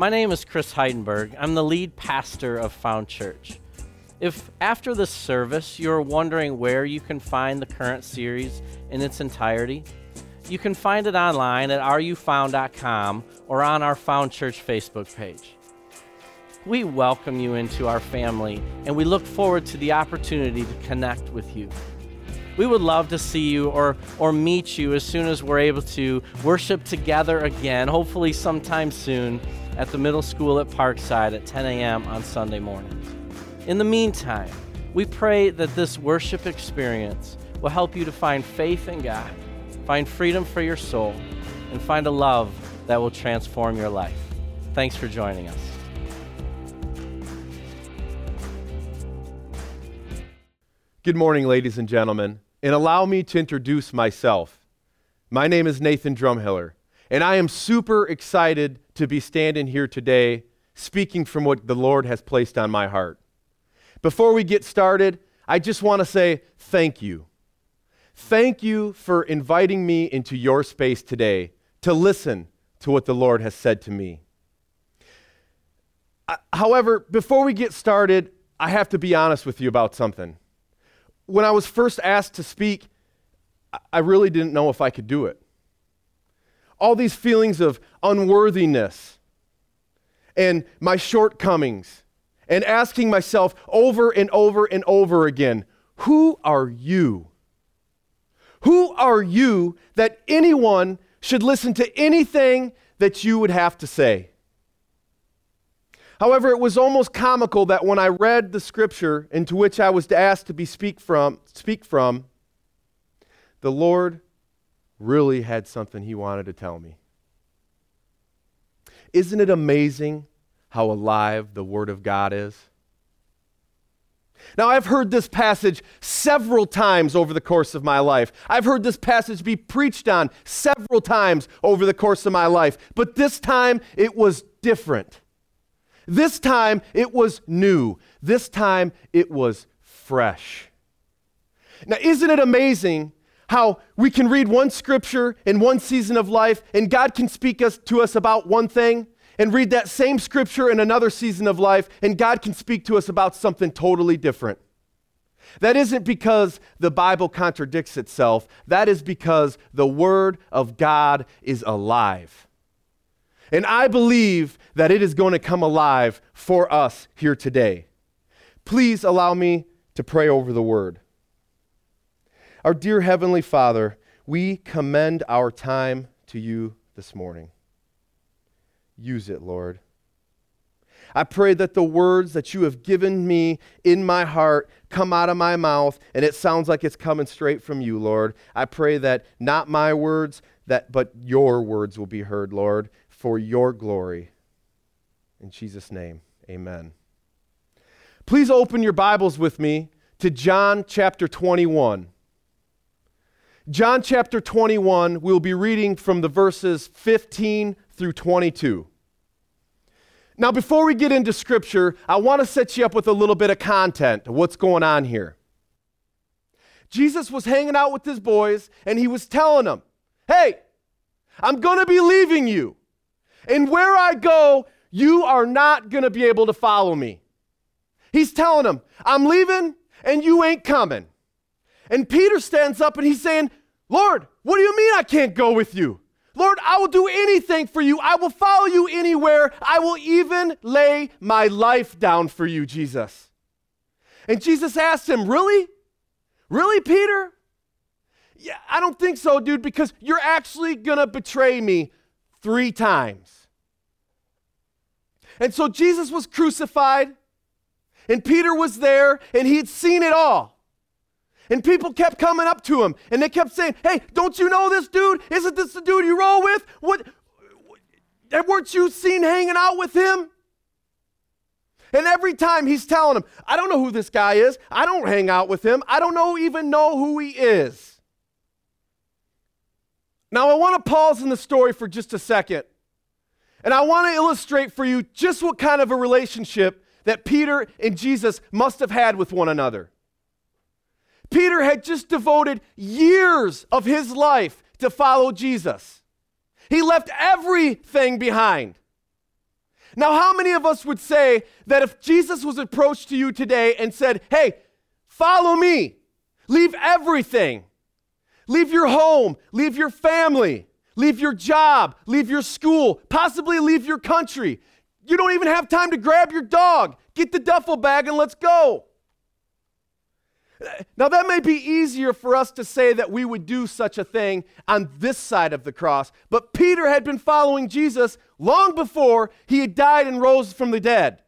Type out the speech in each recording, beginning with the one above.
My name is Chris Heidenberg. I'm the lead pastor of Found Church. If after this service you're wondering where you can find the current series in its entirety, you can find it online at rufound.com or on our Found Church Facebook page. We welcome you into our family and we look forward to the opportunity to connect with you. We would love to see you or, or meet you as soon as we're able to worship together again, hopefully sometime soon at the middle school at Parkside at 10 a.m. on Sunday mornings. In the meantime, we pray that this worship experience will help you to find faith in God, find freedom for your soul, and find a love that will transform your life. Thanks for joining us. Good morning, ladies and gentlemen, and allow me to introduce myself. My name is Nathan Drumhiller, and I am super excited to be standing here today speaking from what the Lord has placed on my heart. Before we get started, I just want to say thank you. Thank you for inviting me into your space today to listen to what the Lord has said to me. Uh, however, before we get started, I have to be honest with you about something when I was first asked to speak, I really didn't know if I could do it. All these feelings of unworthiness and my shortcomings, and asking myself over and over and over again, Who are you? Who are you that anyone should listen to anything that you would have to say? However, it was almost comical that when I read the scripture into which I was asked to be speak from, speak from, the Lord really had something he wanted to tell me. Isn't it amazing how alive the Word of God is? Now, I've heard this passage several times over the course of my life. I've heard this passage be preached on several times over the course of my life, but this time it was different. This time it was new. This time it was fresh. Now, isn't it amazing how we can read one scripture in one season of life and God can speak us, to us about one thing and read that same scripture in another season of life and God can speak to us about something totally different? That isn't because the Bible contradicts itself. That is because the Word of God is alive. And I believe that it is going to come alive for us here today. Please allow me to pray over the word. Our dear Heavenly Father, we commend our time to you this morning. Use it, Lord. I pray that the words that you have given me in my heart come out of my mouth and it sounds like it's coming straight from you, Lord. I pray that not my words, that but your words will be heard, Lord for your glory. In Jesus' name, amen. Please open your Bibles with me to John chapter 21. John chapter 21, we'll be reading from the verses 15 through 22. Now, before we get into scripture, I want to set you up with a little bit of content what's going on here. Jesus was hanging out with his boys and he was telling them, Hey, I'm going to be leaving you. And where I go, you are not going to be able to follow me. He's telling them, I'm leaving and you ain't coming. And Peter stands up and he's saying, Lord, what do you mean I can't go with you? Lord, I will do anything for you. I will follow you anywhere. I will even lay my life down for you, Jesus. And Jesus asked him, Really? Really, Peter? Yeah, I don't think so, dude, because you're actually going to betray me three times. And so Jesus was crucified, and Peter was there, and he had seen it all. And people kept coming up to him, and they kept saying, Hey, don't you know this dude? Isn't this the dude you roll with? What? Weren't you seen hanging out with him? And every time he's telling them, I don't know who this guy is. I don't hang out with him. I don't know even know who he is. Now, I want to pause in the story for just a second. And I want to illustrate for you just what kind of a relationship that Peter and Jesus must have had with one another. Peter had just devoted years of his life to follow Jesus. He left everything behind. Now, how many of us would say that if Jesus was approached to you today and said, Hey, follow me, leave everything, leave your home, leave your family, leave your job, leave your school, possibly leave your country. You don't even have time to grab your dog. Get the duffel bag and let's go. Now, that may be easier for us to say that we would do such a thing on this side of the cross, but Peter had been following Jesus long before he had died and rose from the dead.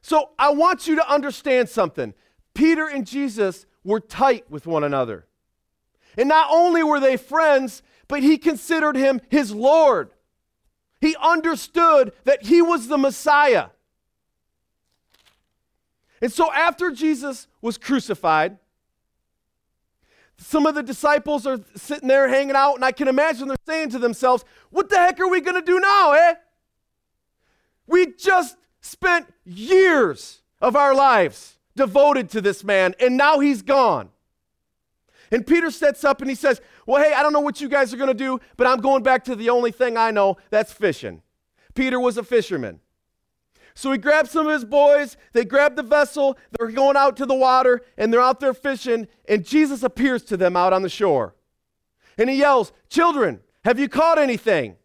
So, I want you to understand something. Peter and Jesus were tight with one another. And not only were they friends, but he considered him his Lord. He understood that he was the Messiah. And so after Jesus was crucified, some of the disciples are sitting there hanging out, and I can imagine they're saying to themselves, What the heck are we going to do now, eh? We just spent years of our lives devoted to this man, and now he's gone. And Peter sets up and he says, Well, hey, I don't know what you guys are going to do, but I'm going back to the only thing I know that's fishing. Peter was a fisherman. So he grabs some of his boys, they grab the vessel, they're going out to the water, and they're out there fishing, and Jesus appears to them out on the shore. And he yells, Children, have you caught anything?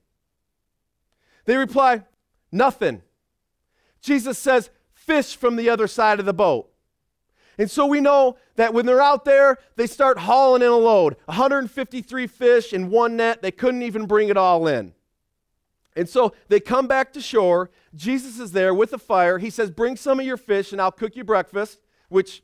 They reply, Nothing. Jesus says, Fish from the other side of the boat. And so we know that when they're out there, they start hauling in a load 153 fish in one net. They couldn't even bring it all in. And so they come back to shore. Jesus is there with a fire. He says, Bring some of your fish and I'll cook you breakfast, which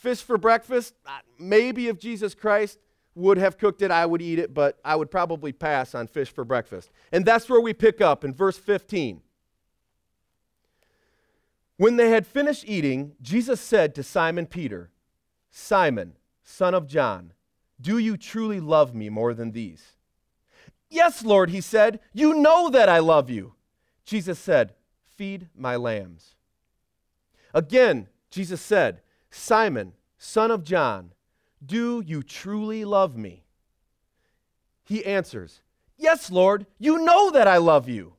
fish for breakfast, maybe if Jesus Christ would have cooked it, I would eat it, but I would probably pass on fish for breakfast. And that's where we pick up in verse 15. When they had finished eating, Jesus said to Simon Peter, Simon, son of John, do you truly love me more than these? Yes, Lord, he said, you know that I love you. Jesus said, Feed my lambs. Again, Jesus said, Simon, son of John, do you truly love me? He answers, Yes, Lord, you know that I love you.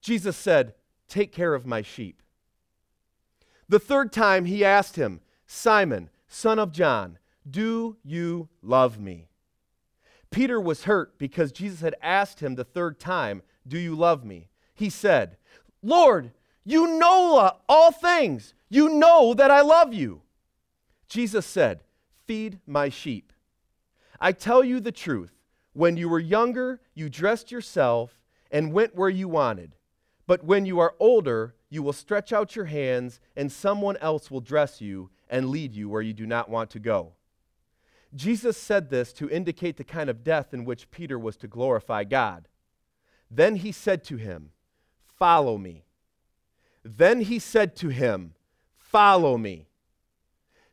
Jesus said, Take care of my sheep. The third time he asked him, Simon, son of John, do you love me? Peter was hurt because Jesus had asked him the third time, Do you love me? He said, Lord, you know all things. You know that I love you. Jesus said, Feed my sheep. I tell you the truth. When you were younger, you dressed yourself and went where you wanted. But when you are older, you will stretch out your hands, and someone else will dress you and lead you where you do not want to go. Jesus said this to indicate the kind of death in which Peter was to glorify God. Then he said to him, Follow me. Then he said to him, Follow me.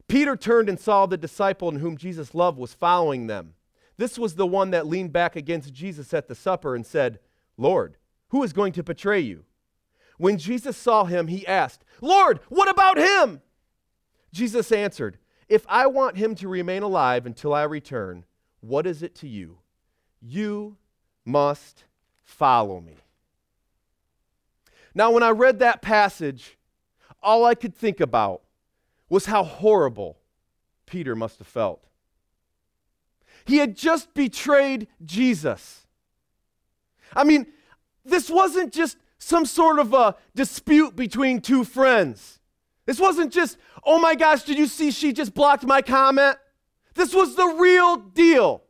Peter turned and saw the disciple in whom Jesus loved was following them. This was the one that leaned back against Jesus at the supper and said, Lord, who is going to betray you? When Jesus saw him, he asked, Lord, what about him? Jesus answered, if I want him to remain alive until I return, what is it to you? You must follow me. Now, when I read that passage, all I could think about was how horrible Peter must have felt. He had just betrayed Jesus. I mean, this wasn't just some sort of a dispute between two friends. This wasn't just, oh my gosh, did you see she just blocked my comment? This was the real deal.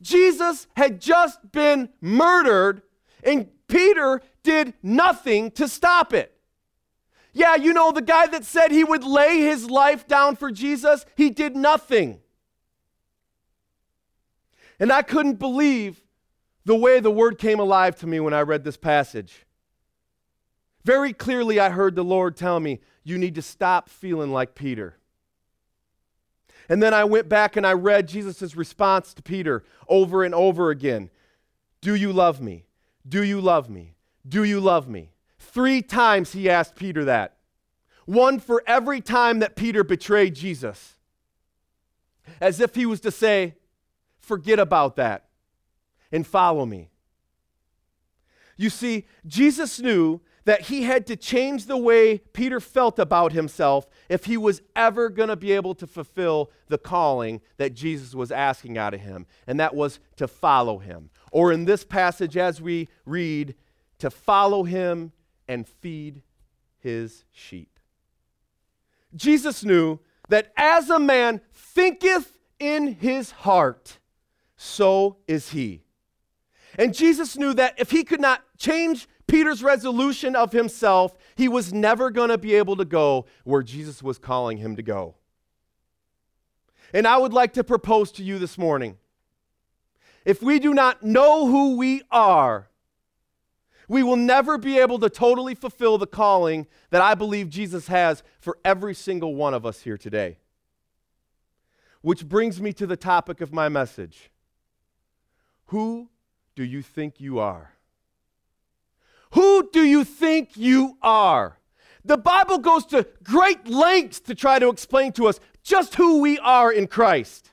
Jesus had just been murdered, and Peter did nothing to stop it. Yeah, you know, the guy that said he would lay his life down for Jesus, he did nothing. And I couldn't believe the way the word came alive to me when I read this passage. Very clearly, I heard the Lord tell me, You need to stop feeling like Peter. And then I went back and I read Jesus' response to Peter over and over again Do you love me? Do you love me? Do you love me? Three times he asked Peter that. One for every time that Peter betrayed Jesus. As if he was to say, Forget about that and follow me. You see, Jesus knew that he had to change the way Peter felt about himself if he was ever going to be able to fulfill the calling that Jesus was asking out of him, and that was to follow him. Or in this passage, as we read, to follow him and feed his sheep. Jesus knew that as a man thinketh in his heart, so is he. And Jesus knew that if he could not change Peter's resolution of himself, he was never going to be able to go where Jesus was calling him to go. And I would like to propose to you this morning if we do not know who we are, we will never be able to totally fulfill the calling that I believe Jesus has for every single one of us here today. Which brings me to the topic of my message Who do you think you are? Who do you think you are? The Bible goes to great lengths to try to explain to us just who we are in Christ.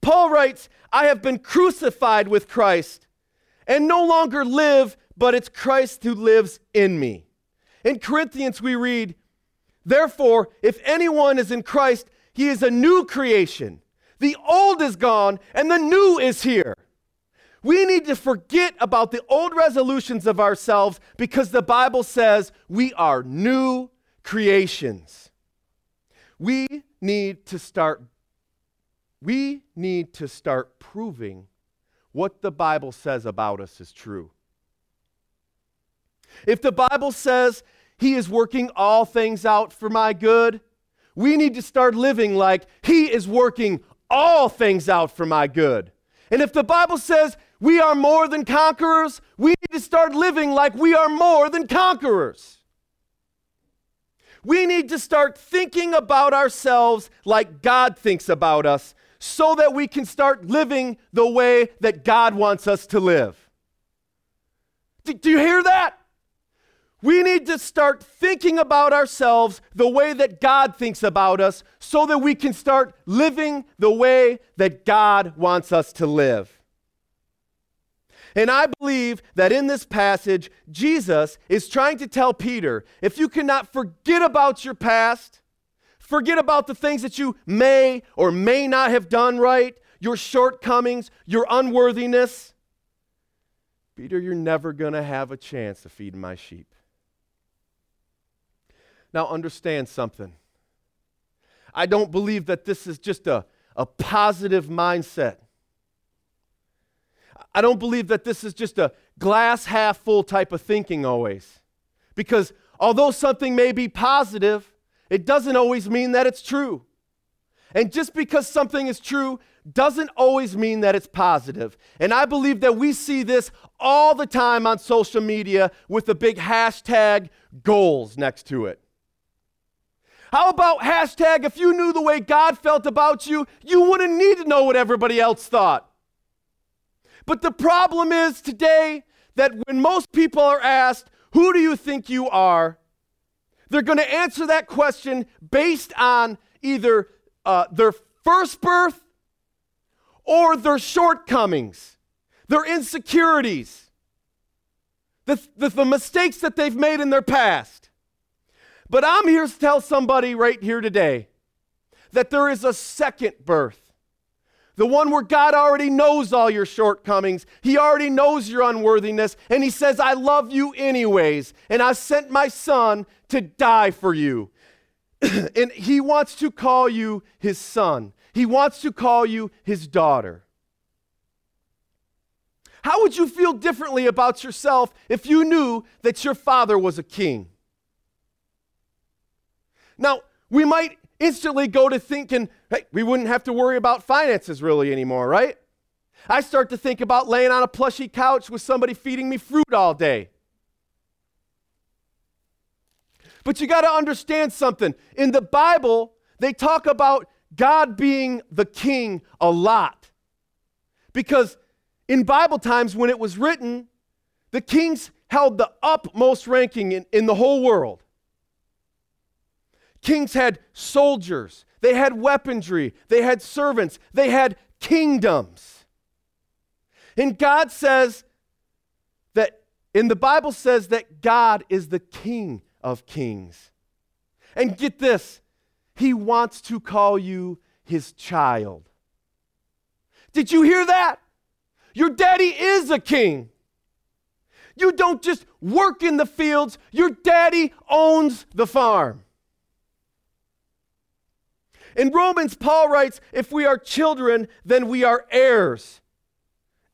Paul writes, I have been crucified with Christ and no longer live, but it's Christ who lives in me. In Corinthians, we read, Therefore, if anyone is in Christ, he is a new creation. The old is gone and the new is here. We need to forget about the old resolutions of ourselves because the Bible says we are new creations. We need to start we need to start proving what the Bible says about us is true. If the Bible says he is working all things out for my good, we need to start living like he is working all things out for my good. And if the Bible says we are more than conquerors, we need to start living like we are more than conquerors. We need to start thinking about ourselves like God thinks about us so that we can start living the way that God wants us to live. Do, do you hear that? We need to start thinking about ourselves the way that God thinks about us so that we can start living the way that God wants us to live. And I believe that in this passage, Jesus is trying to tell Peter if you cannot forget about your past, forget about the things that you may or may not have done right, your shortcomings, your unworthiness, Peter, you're never going to have a chance to feed my sheep. Now, understand something. I don't believe that this is just a, a positive mindset. I don't believe that this is just a glass half full type of thinking always. Because although something may be positive, it doesn't always mean that it's true. And just because something is true doesn't always mean that it's positive. And I believe that we see this all the time on social media with the big hashtag goals next to it. How about hashtag if you knew the way God felt about you, you wouldn't need to know what everybody else thought. But the problem is today that when most people are asked, Who do you think you are? they're going to answer that question based on either uh, their first birth or their shortcomings, their insecurities, the, the, the mistakes that they've made in their past. But I'm here to tell somebody right here today that there is a second birth the one where God already knows all your shortcomings. He already knows your unworthiness. And He says, I love you anyways. And I sent my son to die for you. and He wants to call you His son, He wants to call you His daughter. How would you feel differently about yourself if you knew that your father was a king? Now, we might instantly go to thinking, hey, we wouldn't have to worry about finances really anymore, right? I start to think about laying on a plushy couch with somebody feeding me fruit all day. But you got to understand something. In the Bible, they talk about God being the king a lot. Because in Bible times, when it was written, the kings held the upmost ranking in, in the whole world. Kings had soldiers, they had weaponry, they had servants, they had kingdoms. And God says that And the Bible says that God is the King of kings. And get this, He wants to call you His child. Did you hear that? Your daddy is a king. You don't just work in the fields, your daddy owns the farm. In Romans, Paul writes, If we are children, then we are heirs,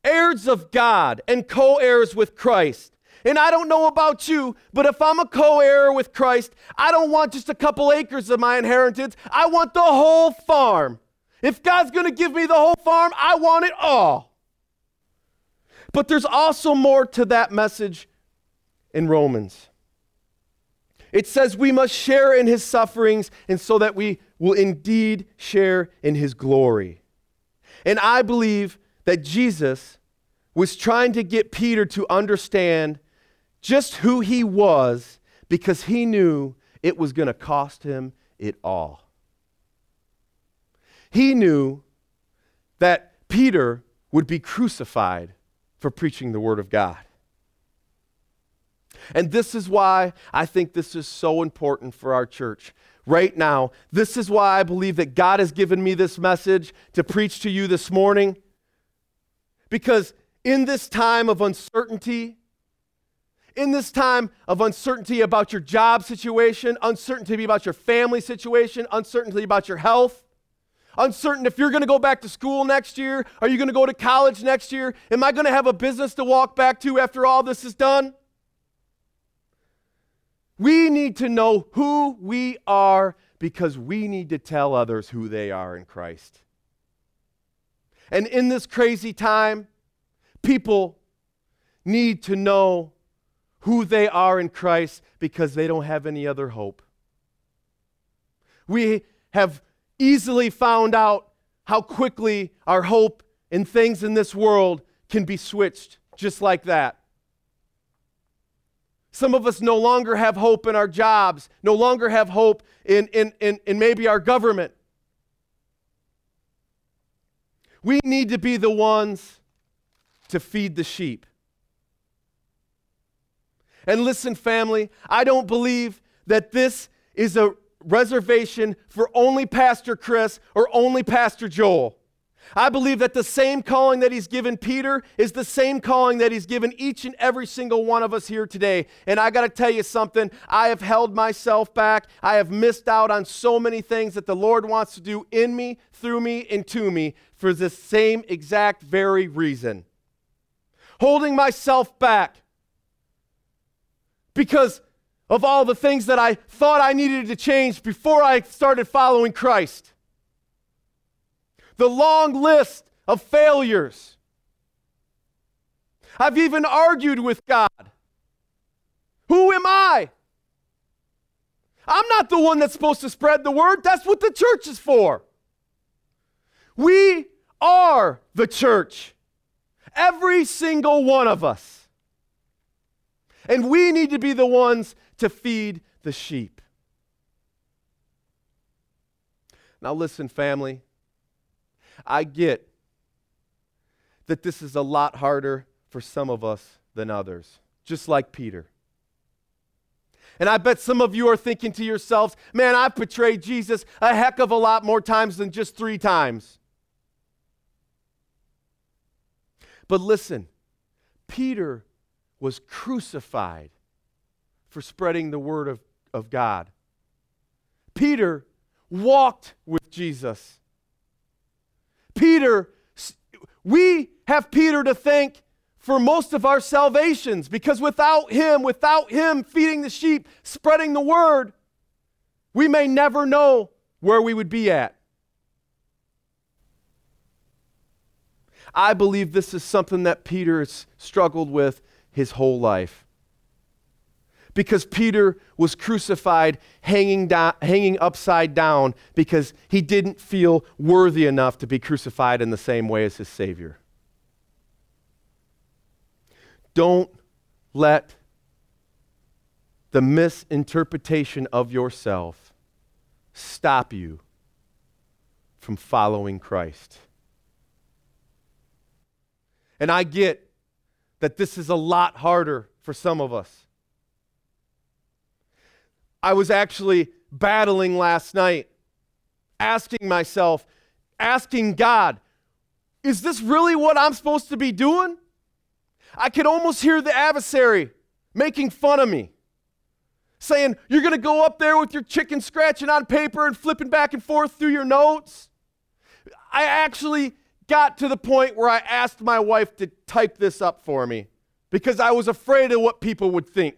heirs of God and co heirs with Christ. And I don't know about you, but if I'm a co heir with Christ, I don't want just a couple acres of my inheritance. I want the whole farm. If God's going to give me the whole farm, I want it all. But there's also more to that message in Romans. It says we must share in his sufferings, and so that we will indeed share in his glory. And I believe that Jesus was trying to get Peter to understand just who he was because he knew it was going to cost him it all. He knew that Peter would be crucified for preaching the Word of God. And this is why I think this is so important for our church. Right now, this is why I believe that God has given me this message to preach to you this morning. Because in this time of uncertainty, in this time of uncertainty about your job situation, uncertainty about your family situation, uncertainty about your health, uncertain if you're going to go back to school next year, are you going to go to college next year? Am I going to have a business to walk back to after all this is done? We need to know who we are because we need to tell others who they are in Christ. And in this crazy time, people need to know who they are in Christ because they don't have any other hope. We have easily found out how quickly our hope in things in this world can be switched just like that. Some of us no longer have hope in our jobs, no longer have hope in, in, in, in maybe our government. We need to be the ones to feed the sheep. And listen, family, I don't believe that this is a reservation for only Pastor Chris or only Pastor Joel. I believe that the same calling that he's given Peter is the same calling that he's given each and every single one of us here today. And I got to tell you something, I have held myself back. I have missed out on so many things that the Lord wants to do in me, through me, and to me for this same exact very reason. Holding myself back because of all the things that I thought I needed to change before I started following Christ. The long list of failures. I've even argued with God. Who am I? I'm not the one that's supposed to spread the word. That's what the church is for. We are the church. Every single one of us. And we need to be the ones to feed the sheep. Now, listen, family. I get that this is a lot harder for some of us than others, just like Peter. And I bet some of you are thinking to yourselves, man, I've betrayed Jesus a heck of a lot more times than just three times. But listen, Peter was crucified for spreading the word of, of God. Peter walked with Jesus. Peter, we have Peter to thank for most of our salvations because without him, without him feeding the sheep, spreading the word, we may never know where we would be at. I believe this is something that Peter has struggled with his whole life. Because Peter was crucified hanging, down, hanging upside down because he didn't feel worthy enough to be crucified in the same way as his Savior. Don't let the misinterpretation of yourself stop you from following Christ. And I get that this is a lot harder for some of us. I was actually battling last night, asking myself, asking God, is this really what I'm supposed to be doing? I could almost hear the adversary making fun of me, saying, You're going to go up there with your chicken scratching on paper and flipping back and forth through your notes. I actually got to the point where I asked my wife to type this up for me because I was afraid of what people would think.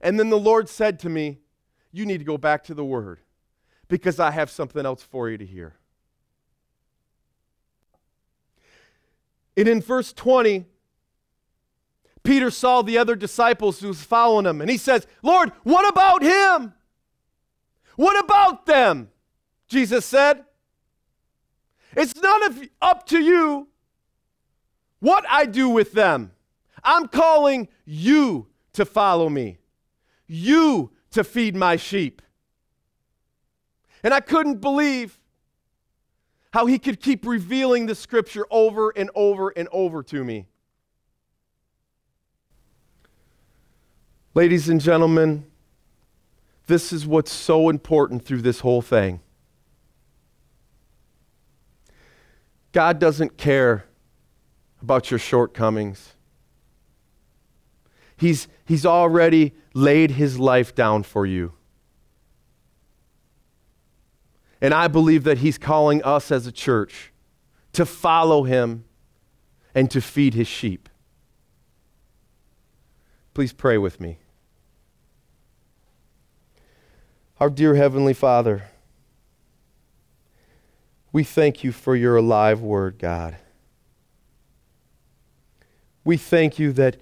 And then the Lord said to me, You need to go back to the Word because I have something else for you to hear. And in verse 20, Peter saw the other disciples who was following him, and he says, Lord, what about him? What about them? Jesus said. It's not up to you what I do with them. I'm calling you to follow me, you to feed my sheep. And I couldn't believe how he could keep revealing the scripture over and over and over to me. Ladies and gentlemen, this is what's so important through this whole thing. God doesn't care about your shortcomings. He's, he's already laid his life down for you. And I believe that he's calling us as a church to follow him and to feed his sheep. Please pray with me. Our dear Heavenly Father, we thank you for your alive word, God. We thank you that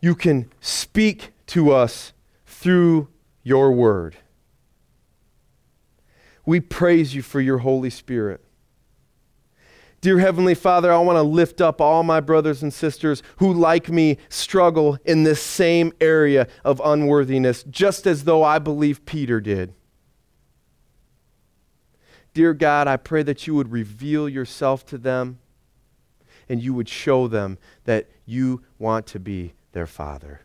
you can speak to us through your word. We praise you for your Holy Spirit. Dear Heavenly Father, I want to lift up all my brothers and sisters who, like me, struggle in this same area of unworthiness, just as though I believe Peter did. Dear God, I pray that you would reveal yourself to them and you would show them that you want to be their father.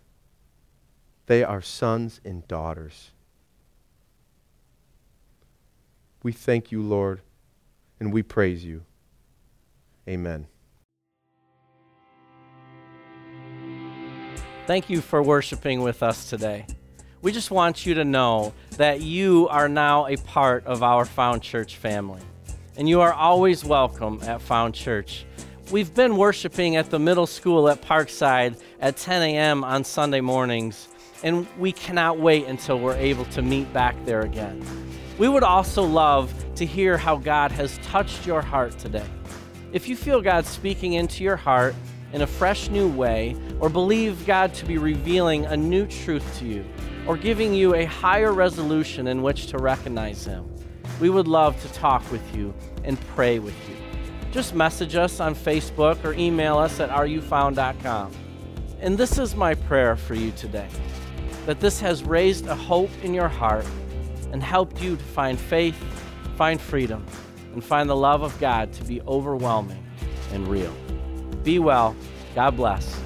They are sons and daughters. We thank you, Lord, and we praise you. Amen. Thank you for worshiping with us today. We just want you to know that you are now a part of our Found Church family. And you are always welcome at Found Church. We've been worshiping at the middle school at Parkside at 10 a.m. on Sunday mornings, and we cannot wait until we're able to meet back there again. We would also love to hear how God has touched your heart today. If you feel God speaking into your heart in a fresh new way, or believe God to be revealing a new truth to you, or giving you a higher resolution in which to recognize Him, we would love to talk with you and pray with you. Just message us on Facebook or email us at rufound.com. And this is my prayer for you today that this has raised a hope in your heart and helped you to find faith, find freedom, and find the love of God to be overwhelming and real. Be well. God bless.